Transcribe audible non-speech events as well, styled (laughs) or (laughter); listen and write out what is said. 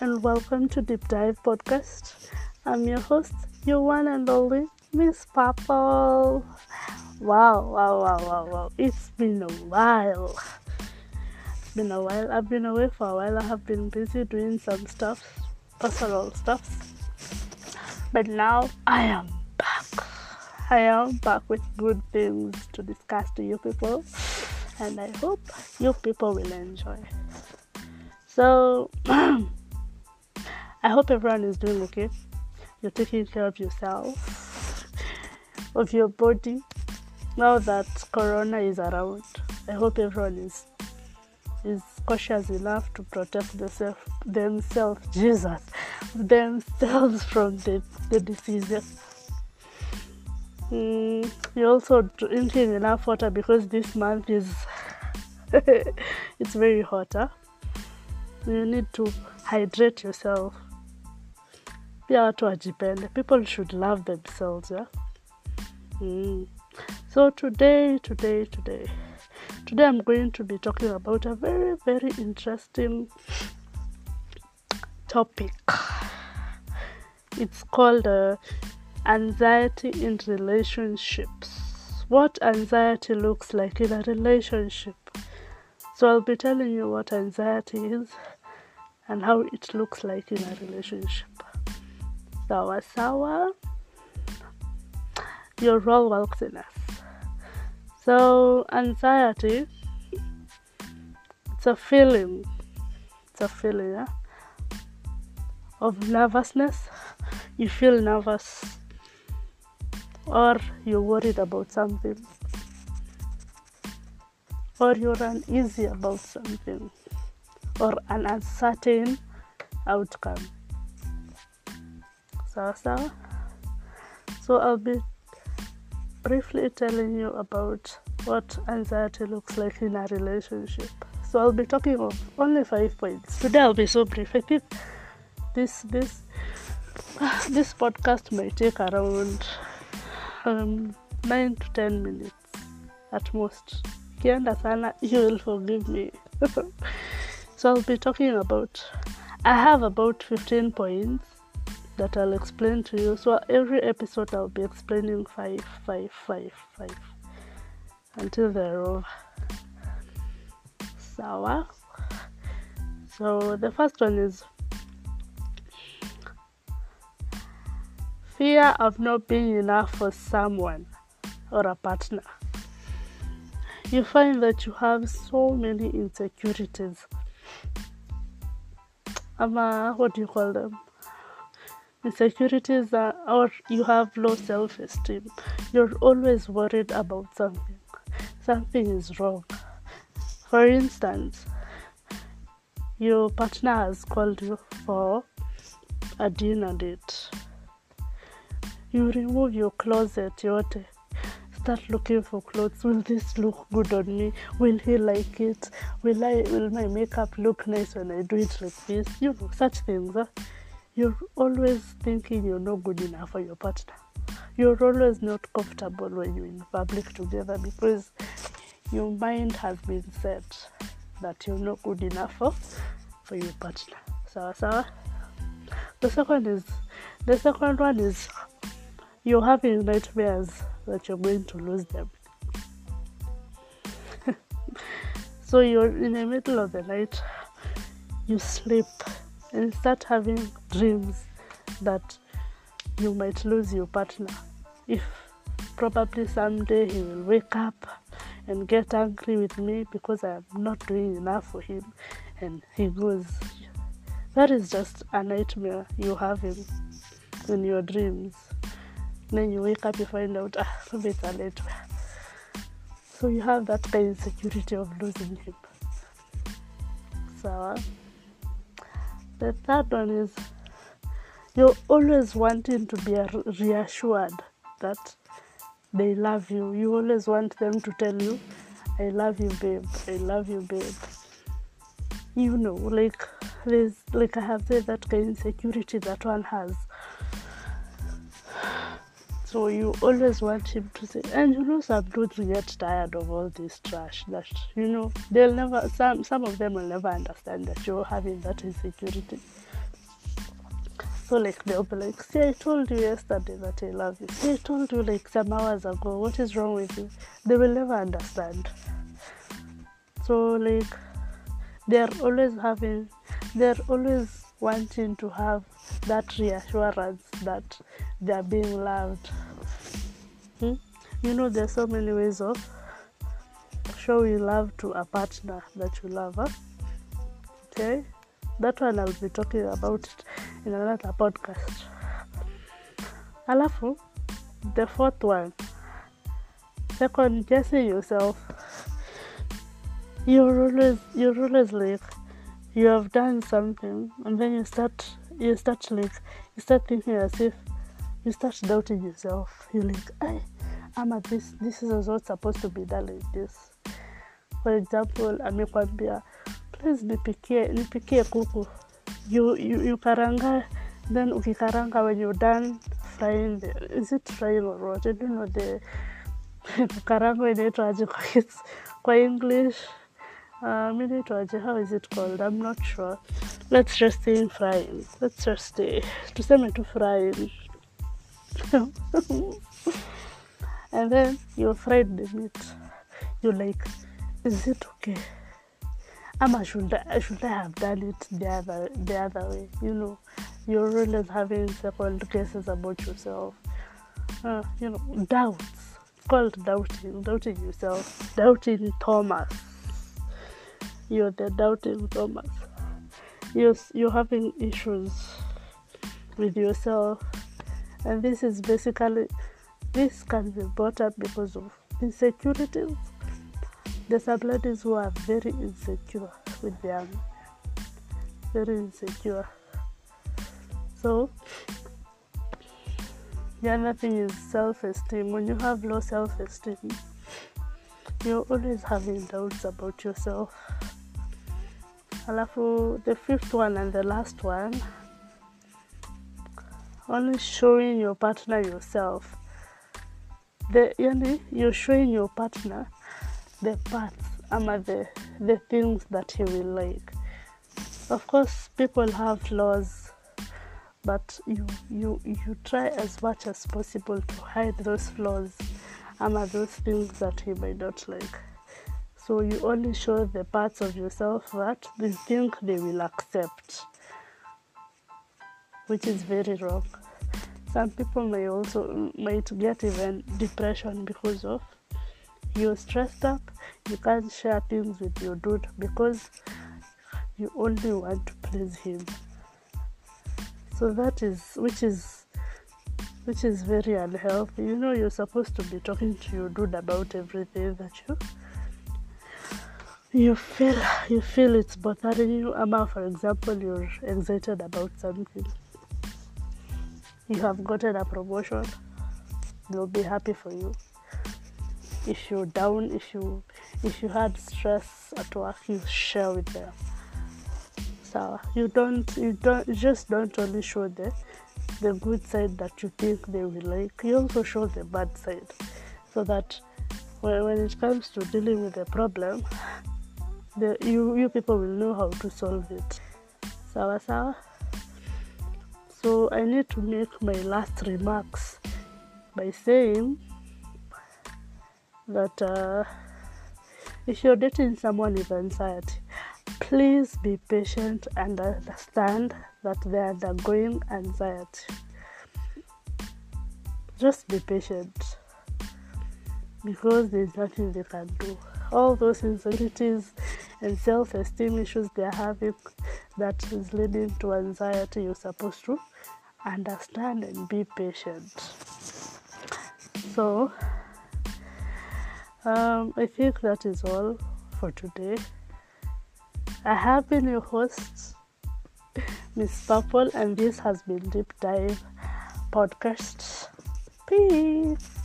and welcome to Deep Dive Podcast. I'm your host, your one and only Miss Purple. Wow, wow, wow, wow, wow. It's been a while. It's been a while. I've been away for a while. I have been busy doing some stuff, personal stuff. But now I am back. I am back with good things to discuss to you people, and I hope you people will enjoy. So, (clears throat) I hope everyone is doing okay. You're taking care of yourself, of your body. Now that Corona is around, I hope everyone is is cautious enough to protect themselves, themselves, Jesus, themselves from the, the diseases. Mm, you're also drinking enough water because this month is (laughs) it's very hotter you need to hydrate yourself pia watu wajipende people should love themselves yeah? mm. so today today today today i'm going to be talking about a very very interesting topic it's called uh, anxiety in relationships what anxiety looks like in a relationship so i'll be telling you what anxiety is and how it looks like in a relationship. Sawa sawa. Your role worthiness. So anxiety it's a feeling. It's a feeling yeah? of nervousness. You feel nervous or you're worried about something or you're uneasy about something or an uncertain outcome. So, so, I'll be briefly telling you about what anxiety looks like in a relationship. So I'll be talking of only five points. Today I'll be so brief. I think this this (sighs) this podcast might take around um, nine to ten minutes at most. Kienda sana, you will forgive me. (laughs) So I'll be talking about I have about 15 points that I'll explain to you. So every episode I'll be explaining five, five, five, five until they're over. So the first one is fear of not being enough for someone or a partner. You find that you have so many insecurities ama what do you call them insecurities are, or you have low self-esteem you're always worried about something something is wrong for instance your partner has called you for a dinner date you remove your closet you start looking for clothes. Will this look good on me? Will he like it? Will I will my makeup look nice when I do it like this? You know, such things. Huh? You're always thinking you're not good enough for your partner. You're always not comfortable when you're in public together because your mind has been set that you're not good enough for, for your partner. So, sawa. The second is the second one is you're having nightmares that you're going to lose them. (laughs) so you're in the middle of the night, you sleep and start having dreams that you might lose your partner. If probably someday he will wake up and get angry with me because I am not doing enough for him, and he goes, That is just a nightmare you have in, in your dreams. Then you wake up you find out ah it's a nightmare. So you have that kind of security of losing him. So the third one is you're always wanting to be reassured that they love you. You always want them to tell you i love you babe. I love you babe. You know like there's like i have said that kind of insecurity that one has so you always want him to say, and you know, some dudes get tired of all this trash. That you know, they'll never. Some some of them will never understand that you're having that insecurity. So like they'll be like, see, I told you yesterday that I love you. See, I told you like some hours ago. What is wrong with you? They will never understand. So like they're always having, they're always wanting to have that reassurance that they're being loved. Hmm? You know, there's so many ways of showing love to a partner that you love. Huh? Okay, that one I'll be talking about it in another podcast. Alafu, the fourth one, second guessing yourself. You're always you're always like you have done something and then you start you start like you start thinking as if you start doubting yourself. you like, I am at this this is not supposed to be done like this. For example, amekwambia please nipikie nipikie kuku. You you, you karanga then ukikaranga when you're done frying the, is it frying or what? I don't know the (laughs) kukaranga inaitwaje kwa, kwa English. Uh, inaitwaje? How is it called? I'm not sure. Let's just say frying. Let's just say tuseme tu frying. (laughs) and then you fried the meat. You're like, is it okay? Ama should I, should I have done it the other the other way? You know, you're always having second guesses about yourself. Uh, you know, doubts. Called doubting, doubting yourself, doubting Thomas. You're the doubting Thomas. You're you're having issues with yourself, and this is basically this can be brought up because of insecurities. There's some who are very insecure with them, very insecure. So the other thing is self-esteem. When you have low self-esteem, you're always having doubts about yourself. Alafu, the fifth one and the last one, only showing your partner yourself. The yani, you're showing your partner the parts ama the the things that he will like. Of course, people have flaws, but you you you try as much as possible to hide those flaws ama those things that he might not like. So you only show the parts of yourself that you think they will accept, which is very wrong. Some people may also might get even depression because of you're stressed up. You can't share things with your dude because you only want to please him. So that is which is which is very unhealthy. You know you're supposed to be talking to your dude about everything that you you feel you feel it's bothering you. Ama for example you're excited about something. You have gotten a promotion. They'll be happy for you. If you're down if you if you had stress at work you share with them. So you don't you don't you just don't only show the the good side that you think they will like. You also show the bad side. So that when, when it comes to dealing with a problem the you you people will know how to solve it. Sawa sawa? So i need to make my last remarks by saying that uh, if you're dating someone with anxiety please be patient and understand that they're undergoing anxiety. Just be patient. Because there's nothing they can do. All those insecurities and self-esteem issues they're having that is leading to anxiety you're supposed to understand and be patient. So um, i think that is all for today. I have been your host miss purple and this has been deep dive podcast. Peace